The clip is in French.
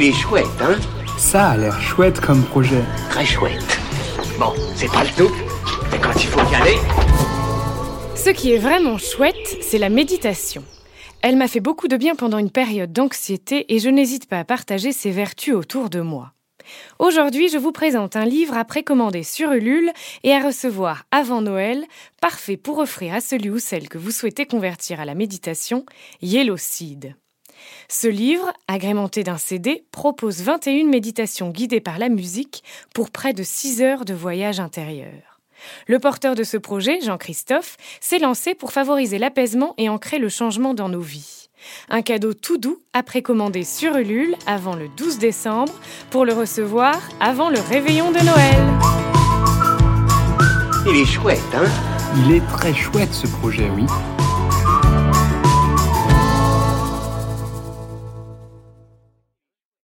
Il est chouette, hein Ça a l'air chouette comme projet. Très chouette. Bon, c'est pas le tout, mais quand il faut y aller... Ce qui est vraiment chouette, c'est la méditation. Elle m'a fait beaucoup de bien pendant une période d'anxiété et je n'hésite pas à partager ses vertus autour de moi. Aujourd'hui, je vous présente un livre à précommander sur Ulule et à recevoir avant Noël, parfait pour offrir à celui ou celle que vous souhaitez convertir à la méditation, Yellow Seed. Ce livre, agrémenté d'un CD, propose 21 méditations guidées par la musique pour près de 6 heures de voyage intérieur. Le porteur de ce projet, Jean-Christophe, s'est lancé pour favoriser l'apaisement et ancrer le changement dans nos vies. Un cadeau tout doux à précommander sur Ulule avant le 12 décembre pour le recevoir avant le réveillon de Noël. Il est chouette, hein? Il est très chouette ce projet, oui.